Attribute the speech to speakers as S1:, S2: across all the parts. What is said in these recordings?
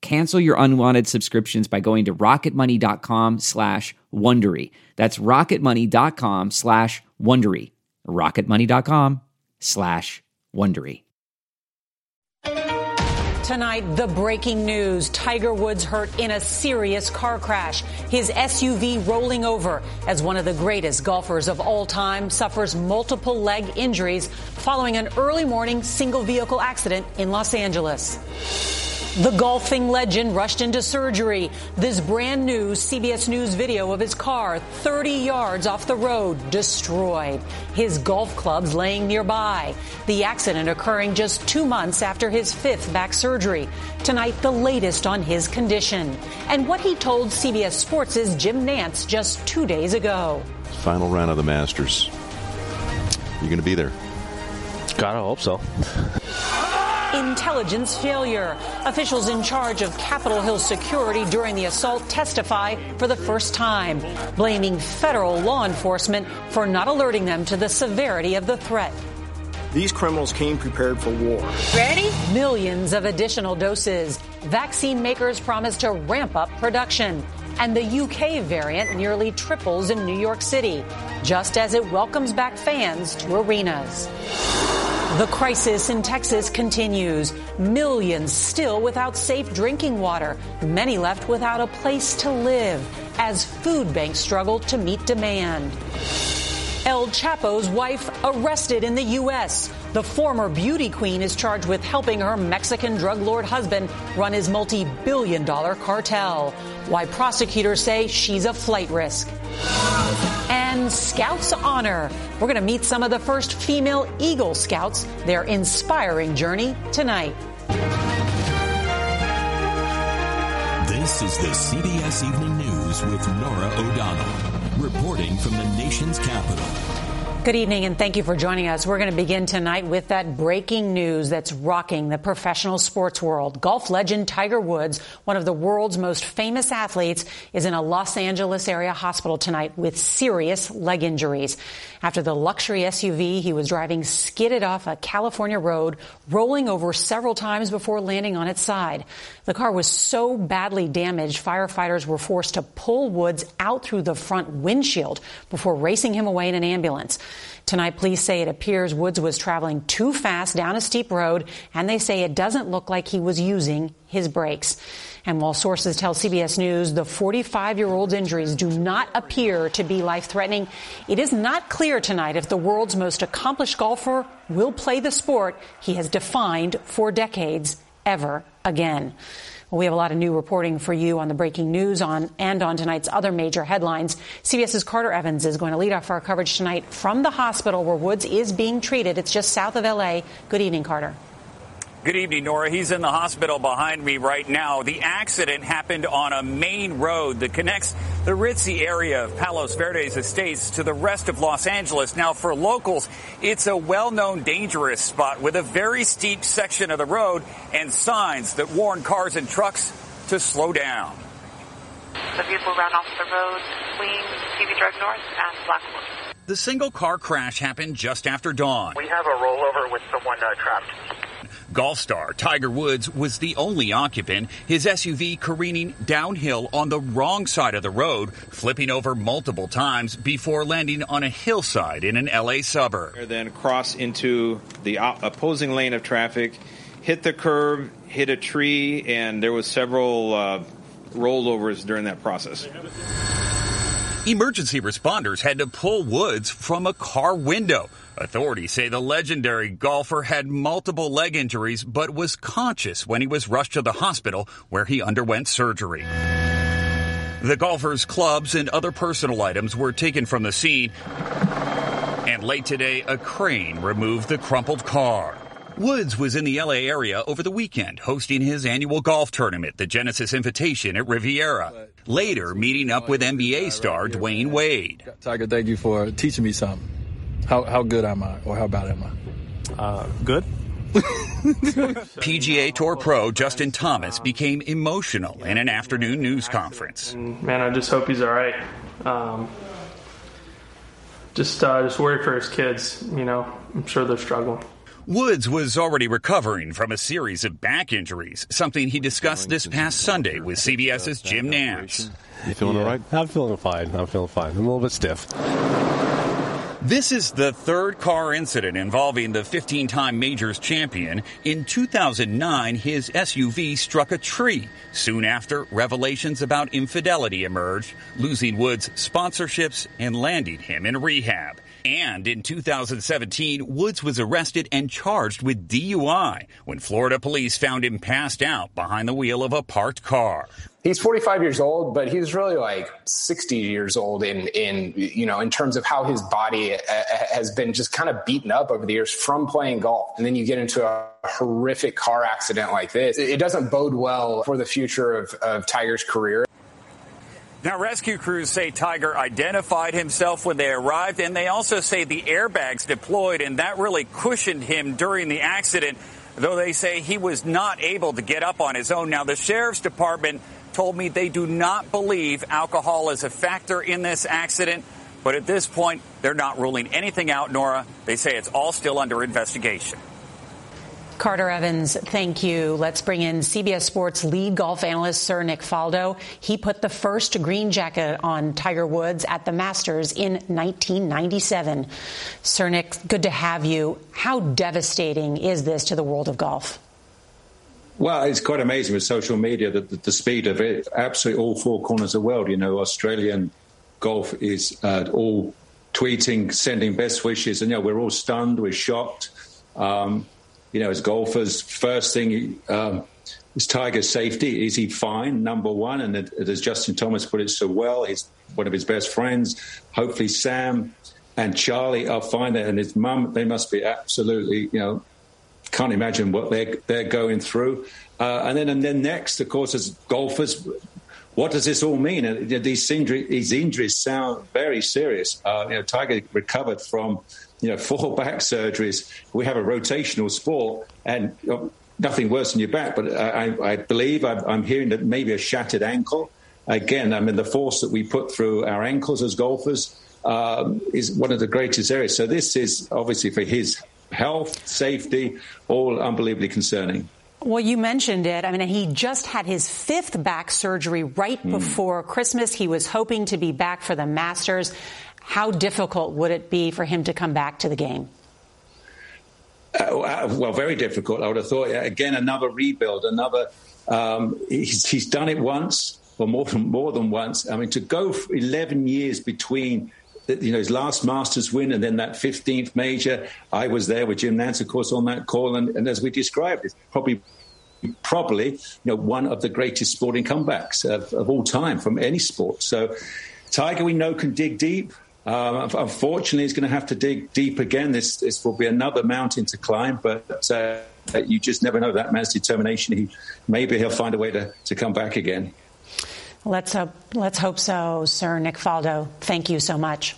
S1: Cancel your unwanted subscriptions by going to rocketmoney.com slash Wondery. That's rocketmoney.com slash Wondery. rocketmoney.com slash Wondery.
S2: Tonight, the breaking news. Tiger Woods hurt in a serious car crash. His SUV rolling over as one of the greatest golfers of all time suffers multiple leg injuries following an early morning single vehicle accident in Los Angeles. The golfing legend rushed into surgery. This brand new CBS News video of his car 30 yards off the road destroyed. His golf clubs laying nearby. The accident occurring just two months after his fifth back surgery. Tonight, the latest on his condition and what he told CBS Sports' Jim Nantz just two days ago.
S3: Final round of the Masters. You're going to be there?
S4: Gotta hope so.
S2: Intelligence failure. Officials in charge of Capitol Hill security during the assault testify for the first time, blaming federal law enforcement for not alerting them to the severity of the threat.
S5: These criminals came prepared for war.
S2: Ready? Millions of additional doses. Vaccine makers promise to ramp up production. And the UK variant nearly triples in New York City, just as it welcomes back fans to arenas. The crisis in Texas continues. Millions still without safe drinking water. Many left without a place to live as food banks struggle to meet demand. El Chapo's wife arrested in the U.S. The former beauty queen is charged with helping her Mexican drug lord husband run his multi billion dollar cartel. Why prosecutors say she's a flight risk. And Scouts Honor. We're going to meet some of the first female Eagle Scouts, their inspiring journey tonight.
S6: This is the CBS Evening News with Norah O'Donnell, reporting from the nation's capital.
S2: Good evening and thank you for joining us. We're going to begin tonight with that breaking news that's rocking the professional sports world. Golf legend Tiger Woods, one of the world's most famous athletes, is in a Los Angeles area hospital tonight with serious leg injuries. After the luxury SUV he was driving skidded off a California road, rolling over several times before landing on its side. The car was so badly damaged, firefighters were forced to pull Woods out through the front windshield before racing him away in an ambulance. Tonight, police say it appears Woods was traveling too fast down a steep road, and they say it doesn't look like he was using his brakes. And while sources tell CBS News the 45 year old's injuries do not appear to be life threatening, it is not clear tonight if the world's most accomplished golfer will play the sport he has defined for decades ever again. Well, we have a lot of new reporting for you on the breaking news on and on tonight's other major headlines. CBS's Carter Evans is going to lead off our coverage tonight from the hospital where Woods is being treated. It's just south of LA. Good evening, Carter.
S7: Good evening, Norah. He's in the hospital behind me right now. The accident happened on a main road that connects the ritzy area of Palos Verdes Estates to the rest of Los Angeles. Now, for locals, it's a well-known dangerous spot with a very steep section of the road and signs that warn cars and trucks to slow down.
S8: The vehicle ran off the road between PV Drive North and Blackwood.
S7: The single car crash happened just after dawn.
S9: We have a rollover with someone uh, trapped.
S7: Golf star Tiger Woods was the only occupant, his SUV careening downhill on the wrong side of the road, flipping over multiple times before landing on a hillside in an LA suburb.
S10: Then cross into the opposing lane of traffic, hit the curb, hit a tree, and there was several uh, rollovers during that process.
S7: Emergency responders had to pull Woods from a car window. Authorities say the legendary golfer had multiple leg injuries but was conscious when he was rushed to the hospital where he underwent surgery. The golfer's clubs and other personal items were taken from the scene. And late today, a crane removed the crumpled car. Woods was in the LA area over the weekend hosting his annual golf tournament, the Genesis Invitation at Riviera. Later, meeting up with NBA star Dwyane Wade.
S11: Tiger, thank you for teaching me something. How, how good am I, or how bad am I?
S4: Uh, good.
S7: PGA Tour pro Justin Thomas became emotional in an afternoon news conference.
S12: Man, I just hope he's all right. Um, just, uh, just worry for his kids. You know, I'm sure they're struggling.
S7: Woods was already recovering from a series of back injuries, something he discussed this past Sunday with CBS's Jim Nantz.
S3: You feeling
S4: yeah,
S3: all right?
S4: I'm feeling fine. I'm feeling fine. I'm a little bit stiff.
S7: This is the third car incident involving the 15 time majors champion. In 2009, his SUV struck a tree. Soon after, revelations about infidelity emerged, losing Woods' sponsorships and landing him in rehab. And in 2017, Woods was arrested and charged with DUI when Florida police found him passed out behind the wheel of a parked car.
S13: He's 45 years old, but he's really like 60 years old in, in, you know, in terms of how his body uh, has been just kind of beaten up over the years from playing golf. And then you get into a horrific car accident like this. It doesn't bode well for the future of, of Tiger's career.
S7: Now, rescue crews say Tiger identified himself when they arrived, and they also say the airbags deployed, and that really cushioned him during the accident, though they say he was not able to get up on his own. Now, the sheriff's department told me they do not believe alcohol is a factor in this accident, but at this point, they're not ruling anything out, Norah. They say it's all still under investigation.
S2: Carter Evans, thank you. Let's bring in CBS Sports lead golf analyst Sir Nick Faldo. He put the first green jacket on Tiger Woods at the Masters in 1997. Sir Nick, good to have you. How devastating is this to the world of golf?
S14: Well, it's quite amazing with social media that the, speed of it, absolutely all four corners of the world. You know, Australian golf is uh, all tweeting, sending best wishes, and you know, we're all stunned, we're shocked. Um, you know, as golfers, first thing um, is Tiger's safety. Is he fine? Number one, and it, as Justin Thomas put it so well, he's one of his best friends. Hopefully, Sam and Charlie are fine, and his mum. They must be absolutely, you know, can't imagine what they're they're going through. Uh, and then and then next, of course, as golfers, what does this all mean? These injuries, these injuries sound very serious. Uh, you know, Tiger recovered from you know, four back surgeries. We have a rotational sport, and you know, nothing worse than your back. But I, I believe I'm, I'm, hearing that maybe a shattered ankle. Again, I mean, the force that we put through our ankles as golfers um, is one of the greatest areas. So this is obviously for his health, safety, all unbelievably concerning.
S2: Well, you mentioned it. I mean, he just had his fifth back surgery right mm. before Christmas. He was hoping to be back for the Masters. How difficult would it be for him to come back to the game?
S14: Uh, well, very difficult. I would have thought. Again, another rebuild, another. Um, he's, he's done it once, or more than more than once. I mean, to go 11 years between you know his last Masters win and then that 15th major. I was there with Jim Nantz, of course, on that call, and, and as we described, it's probably probably you know one of the greatest sporting comebacks of, of all time from any sport. So Tiger, we know, can dig deep. Um, unfortunately, he's going to have to dig deep again. This, this will be another mountain to climb, but uh, you just never know that man's determination. He maybe he'll find a way to, to come back again.
S2: Let's hope, let's hope so, Sir Nick Faldo. Thank you so much.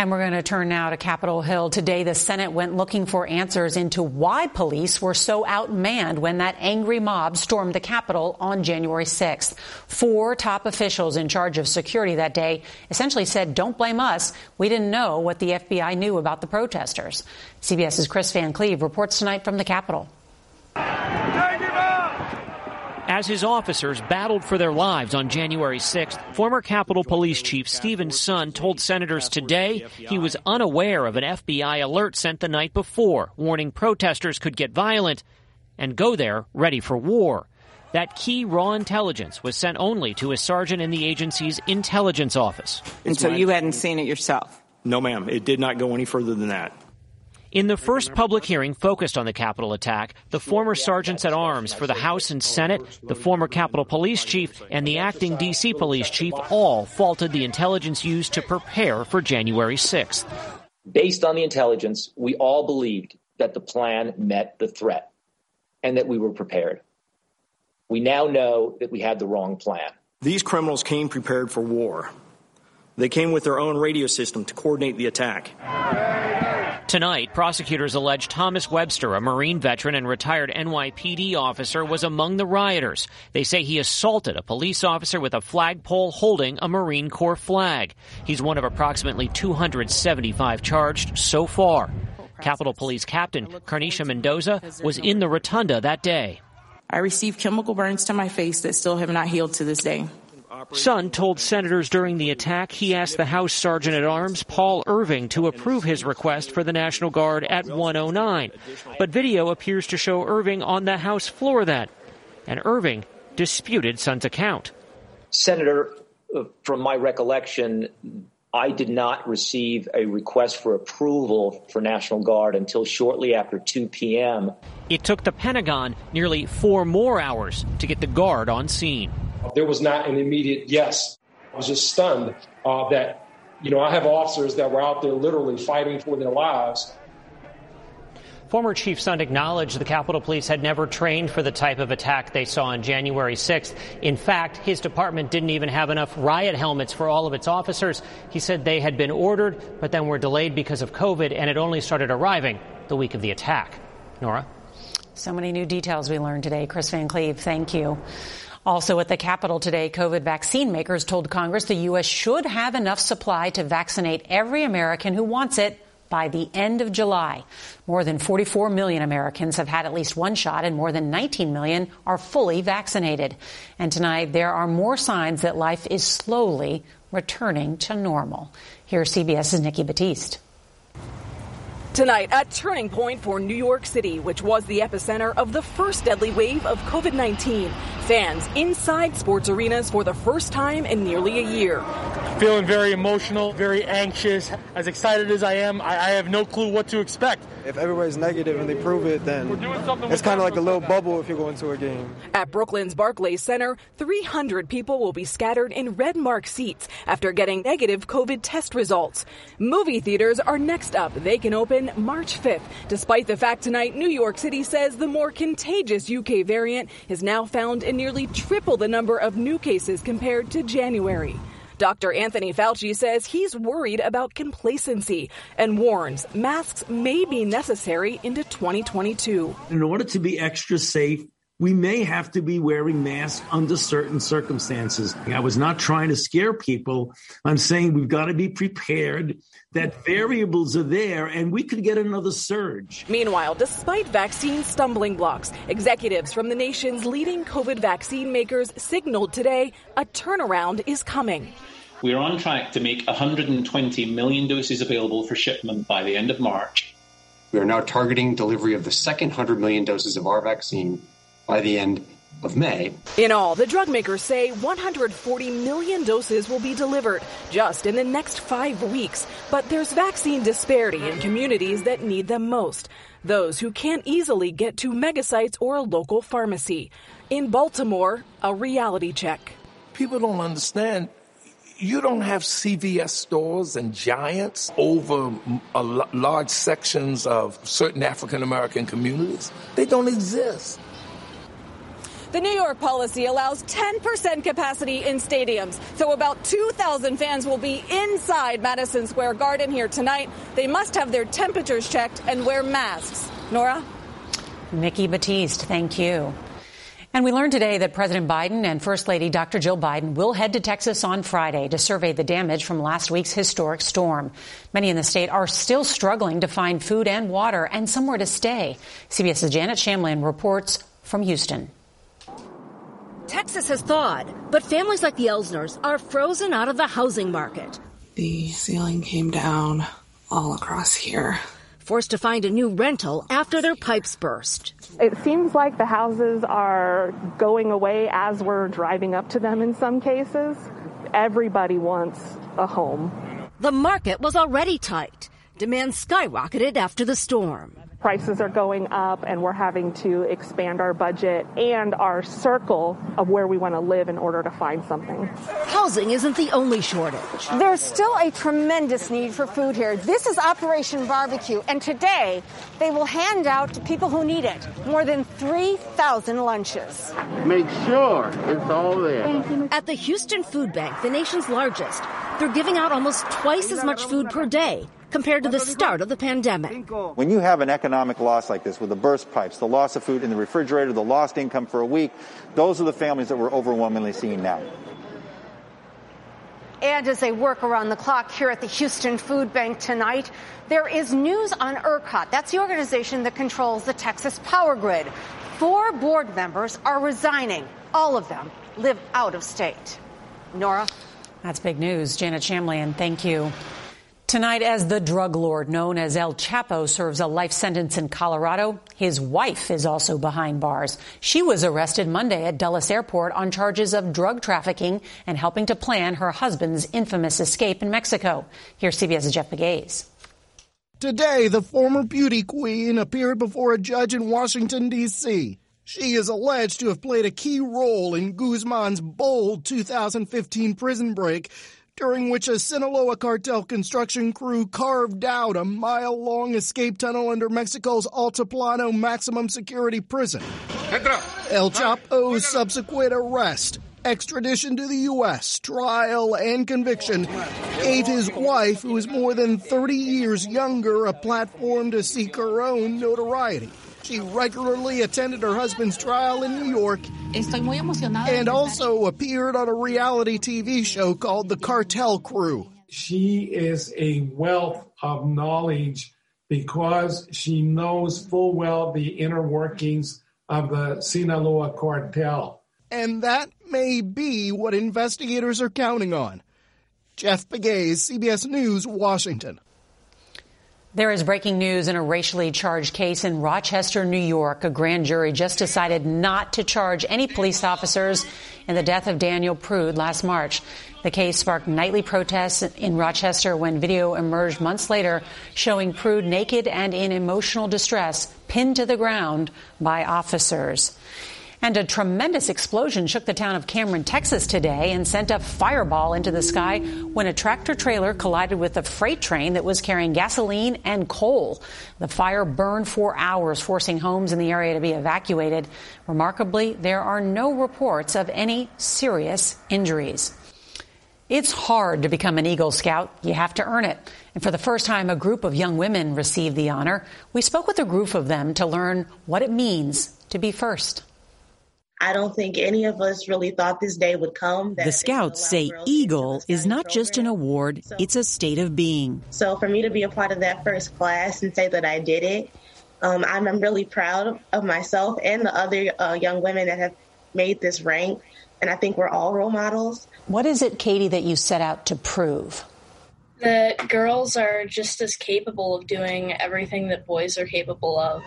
S2: And we're going to turn now to Capitol Hill. Today, the Senate went looking for answers into why police were so outmanned when that angry mob stormed the Capitol on January 6th. Four top officials in charge of security that day essentially said, don't blame us. We didn't know what the FBI knew about the protesters. CBS's Chris Van Cleave reports tonight from the Capitol
S15: as his officers battled for their lives on January 6th, former Capitol Police Chief Steven Sund told senators today he was unaware of an FBI alert sent the night before, warning protesters could get violent and go there ready for war. That key raw intelligence was sent only to a sergeant in the agency's intelligence office.
S16: And so you hadn't seen it yourself?
S5: No, ma'am. It did not go any further than that.
S15: In the first public hearing focused on the Capitol attack, the former sergeants at arms for the House and Senate, the former Capitol Police Chief, and the acting D.C. Police Chief all faulted the intelligence used to prepare for January 6th.
S17: Based on the intelligence, we all believed that the plan met the threat and that we were prepared. We now know that we had the wrong plan.
S5: These criminals came prepared for war. They came with their own radio system to coordinate the attack.
S15: Tonight, prosecutors allege Thomas Webster, a Marine veteran and retired NYPD officer, was among the rioters. They say he assaulted a police officer with a flagpole holding a Marine Corps flag. He's one of approximately 275 charged so far. Capitol Police Captain Carneysha Mendoza was in the rotunda that day.
S16: I received chemical burns to my face that still have not healed to this day.
S15: Sund told senators during the attack he asked the House Sergeant at Arms Paul Irving to approve his request for the National Guard at 109. But video appears to show Irving on the House floor then. And Irving disputed Sund's account.
S17: Senator, uh, from my recollection, I did not receive a request for approval for National Guard until shortly after 2 p.m.
S15: It took the Pentagon nearly four more hours to get the Guard on scene.
S18: There was not an immediate yes. I was just stunned uh, that, you know, I have officers that were out there literally fighting for their lives.
S15: Former Chief Sund acknowledged the Capitol Police had never trained for the type of attack they saw on January 6th. In fact, his department didn't even have enough riot helmets for all of its officers. He said they had been ordered, but then were delayed because of COVID, and it only started arriving the week of the attack. Norah?
S2: So many new details we learned today. Chris Van Cleave, thank you. Also at the Capitol today, COVID vaccine makers told Congress the U.S. should have enough supply to vaccinate every American who wants it by the end of July. More than 44 million Americans have had at least one shot and more than 19 million are fully vaccinated. And tonight there are more signs that life is slowly returning to normal. Here's CBS's Nikki Battiste.
S19: Tonight, a turning point for New York City, which was the epicenter of the first deadly wave of COVID 19. Fans inside sports arenas for the first time in nearly a year.
S20: Feeling very emotional, very anxious. As excited as I am, I, I have no clue what to expect.
S21: If everybody's negative and they prove it, then it's kind of like a little bubble if you go into a game.
S19: At Brooklyn's Barclays Center, 300 people will be scattered in red mark seats after getting negative COVID test results. Movie theaters are next up. They can open March 5th, despite the fact tonight New York City says the more contagious UK variant is now found in nearly triple the number of new cases compared to January. Dr. Anthony Fauci says he's worried about complacency and warns masks may be necessary into 2022.
S22: In order to be extra safe, we may have to be wearing masks under certain circumstances. I was not trying to scare people. I'm saying we've got to be prepared that variables are there and we could get another surge.
S19: Meanwhile, despite vaccine stumbling blocks, executives from the nation's leading COVID vaccine makers signaled today a turnaround is coming.
S23: We're on track to make 120 million doses available for shipment by the end of March.
S24: We are now targeting delivery of the second 100 million doses of our vaccine by the end of May.
S19: In all, the drug makers say 140 million doses will be delivered just in the next five weeks. But there's vaccine disparity in communities that need them most. Those who can't easily get to megasites or a local pharmacy. In Baltimore, a reality check.
S25: People don't understand you don't have CVS stores and giants over large sections of certain African American communities. They don't exist.
S19: The New York policy allows 10% capacity in stadiums, so about 2,000 fans will be inside Madison Square Garden here tonight. They must have their temperatures checked and wear masks. Norah?
S2: Nikki Battiste, thank you. And we learned today that President Biden and First Lady Dr. Jill Biden will head to Texas on Friday to survey the damage from last week's historic storm. Many in the state are still struggling to find food and water and somewhere to stay. CBS's Janet Shamlian reports from Houston.
S26: Texas has thawed, but families like the Elsners are frozen out of the housing market.
S16: The ceiling came down all across here
S26: forced to find a new rental after their pipes burst.
S27: It seems like the houses are going away as we're driving up to them in some cases. Everybody wants a home.
S26: The market was already tight. Demand skyrocketed after the storm
S27: prices are going up and we're having to expand our budget and our circle of where we want to live in order to find something.
S26: Housing isn't the only shortage.
S28: There's still a tremendous need for food here. This is Operation Barbecue, and today they will hand out to people who need it more than 3,000 lunches.
S29: Make sure it's all there.
S26: At the Houston Food Bank, the nation's largest, they're giving out almost twice as much food per day compared to the start of the pandemic.
S30: When you have an economic loss like this with the burst pipes, the loss of food in the refrigerator, the lost income for a week, those are the families that we're overwhelmingly seeing now.
S28: And as they work around the clock here at the Houston Food Bank tonight, there is news on ERCOT. That's the organization that controls the Texas power grid. Four board members are resigning. All of them live out of state. Norah?
S2: That's big news. Janet Shamlian, thank you. Tonight, as the drug lord known as El Chapo serves a life sentence in Colorado, his wife is also behind bars. She was arrested Monday at Dulles Airport on charges of drug trafficking and helping to plan her husband's infamous escape in Mexico. Here's CBS's Jeff Pegues.
S31: Today, the former beauty queen appeared before a judge in Washington, D.C. She is alleged to have played a key role in Guzman's bold 2015 prison break during which a Sinaloa cartel construction crew carved out a mile long escape tunnel under Mexico's Altiplano maximum security prison. El Chapo's subsequent arrest, extradition to the U.S., trial, and conviction gave his wife, who is more than 30 years younger, a platform to seek her own notoriety. She regularly attended her husband's trial in New York and also appeared on a reality TV show called The Cartel Crew.
S32: She is a wealth of knowledge because she knows full well the inner workings of the Sinaloa cartel.
S31: And that may be what investigators are counting on. Jeff Pegues, CBS News, Washington.
S2: There is breaking news in a racially charged case in Rochester, New York. A grand jury just decided not to charge any police officers in the death of Daniel Prude last March. The case sparked nightly protests in Rochester when video emerged months later showing Prude naked and in emotional distress, pinned to the ground by officers. And a tremendous explosion shook the town of Cameron, Texas today and sent a fireball into the sky when a tractor trailer collided with a freight train that was carrying gasoline and coal. The fire burned for hours, forcing homes in the area to be evacuated. Remarkably, there are no reports of any serious injuries. It's hard to become an Eagle Scout. You have to earn it. And for the first time, a group of young women received the honor. We spoke with a group of them to learn what it means to be first.
S33: I don't think any of us really thought this day would come.
S34: The Scouts say Eagle is not just an award, so, it's a state of being.
S33: So for me to be a part of that first class and say that I did it, um, I'm, I'm, really proud of myself and the other uh, young women that have made this rank. And I think we're all role models.
S2: What is it, Katie, that you set out to prove?
S35: That girls are just as capable of doing everything that boys are capable of.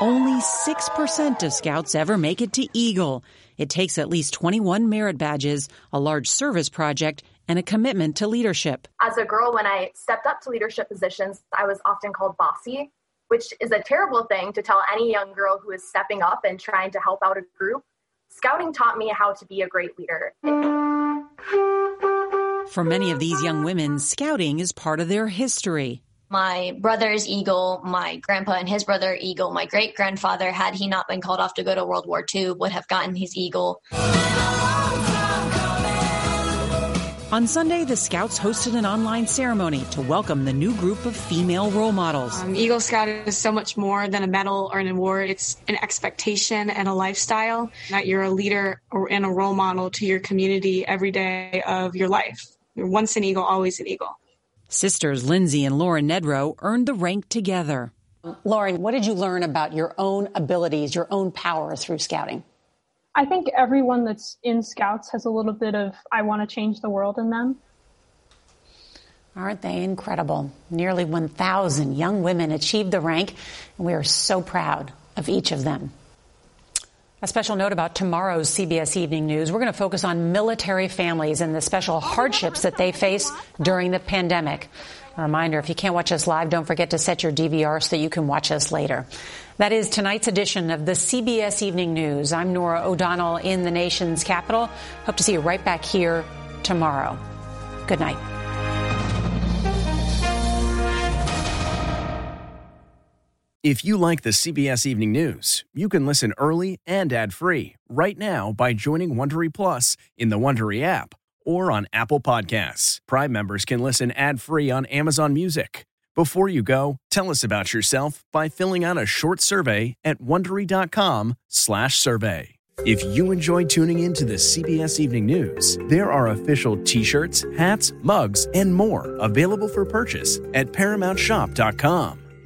S34: Only 6% of scouts ever make it to Eagle. It takes at least 21 merit badges, a large service project, and a commitment to leadership.
S36: As a girl, when I stepped up to leadership positions, I was often called bossy, which is a terrible thing to tell any young girl who is stepping up and trying to help out a group. Scouting taught me how to be a great leader.
S34: For many of these young women, scouting is part of their history.
S36: My brother's Eagle. My grandpa and his brother Eagle. My great grandfather, had he not been called off to go to World War II, would have gotten his Eagle.
S37: On Sunday, the Scouts hosted an online ceremony to welcome the new group of female role models.
S38: Um, Eagle Scout is so much more than a medal or an award. It's an expectation and a lifestyle that you're a leader or and a role model to your community every day of your life. You're once an Eagle, always an Eagle.
S37: Sisters Lindsay and Lauren Nedrow earned the rank together.
S2: Lauren, what did you learn about your own abilities, your own power through scouting?
S39: I think everyone that's in Scouts has a little bit of I want to change the world in them.
S2: Aren't they incredible? Nearly 1,000 young women achieved the rank, and we are so proud of each of them. A special note about tomorrow's CBS Evening News. We're going to focus on military families and the special hardships that they face during the pandemic. A reminder, if you can't watch us live, don't forget to set your DVR so that you can watch us later. That is tonight's edition of the CBS Evening News. I'm Norah O'Donnell in the nation's capital. Hope to see you right back here tomorrow. Good night.
S40: If you like the CBS Evening News, you can listen early and ad-free right now by joining Wondery Plus in the Wondery app or on Apple Podcasts. Prime members can listen ad-free on Amazon Music. Before you go, tell us about yourself by filling out a short survey at wondery.com/survey. If you enjoy tuning in to the CBS Evening News, there are official t-shirts, hats, mugs, and more available for purchase at paramountshop.com.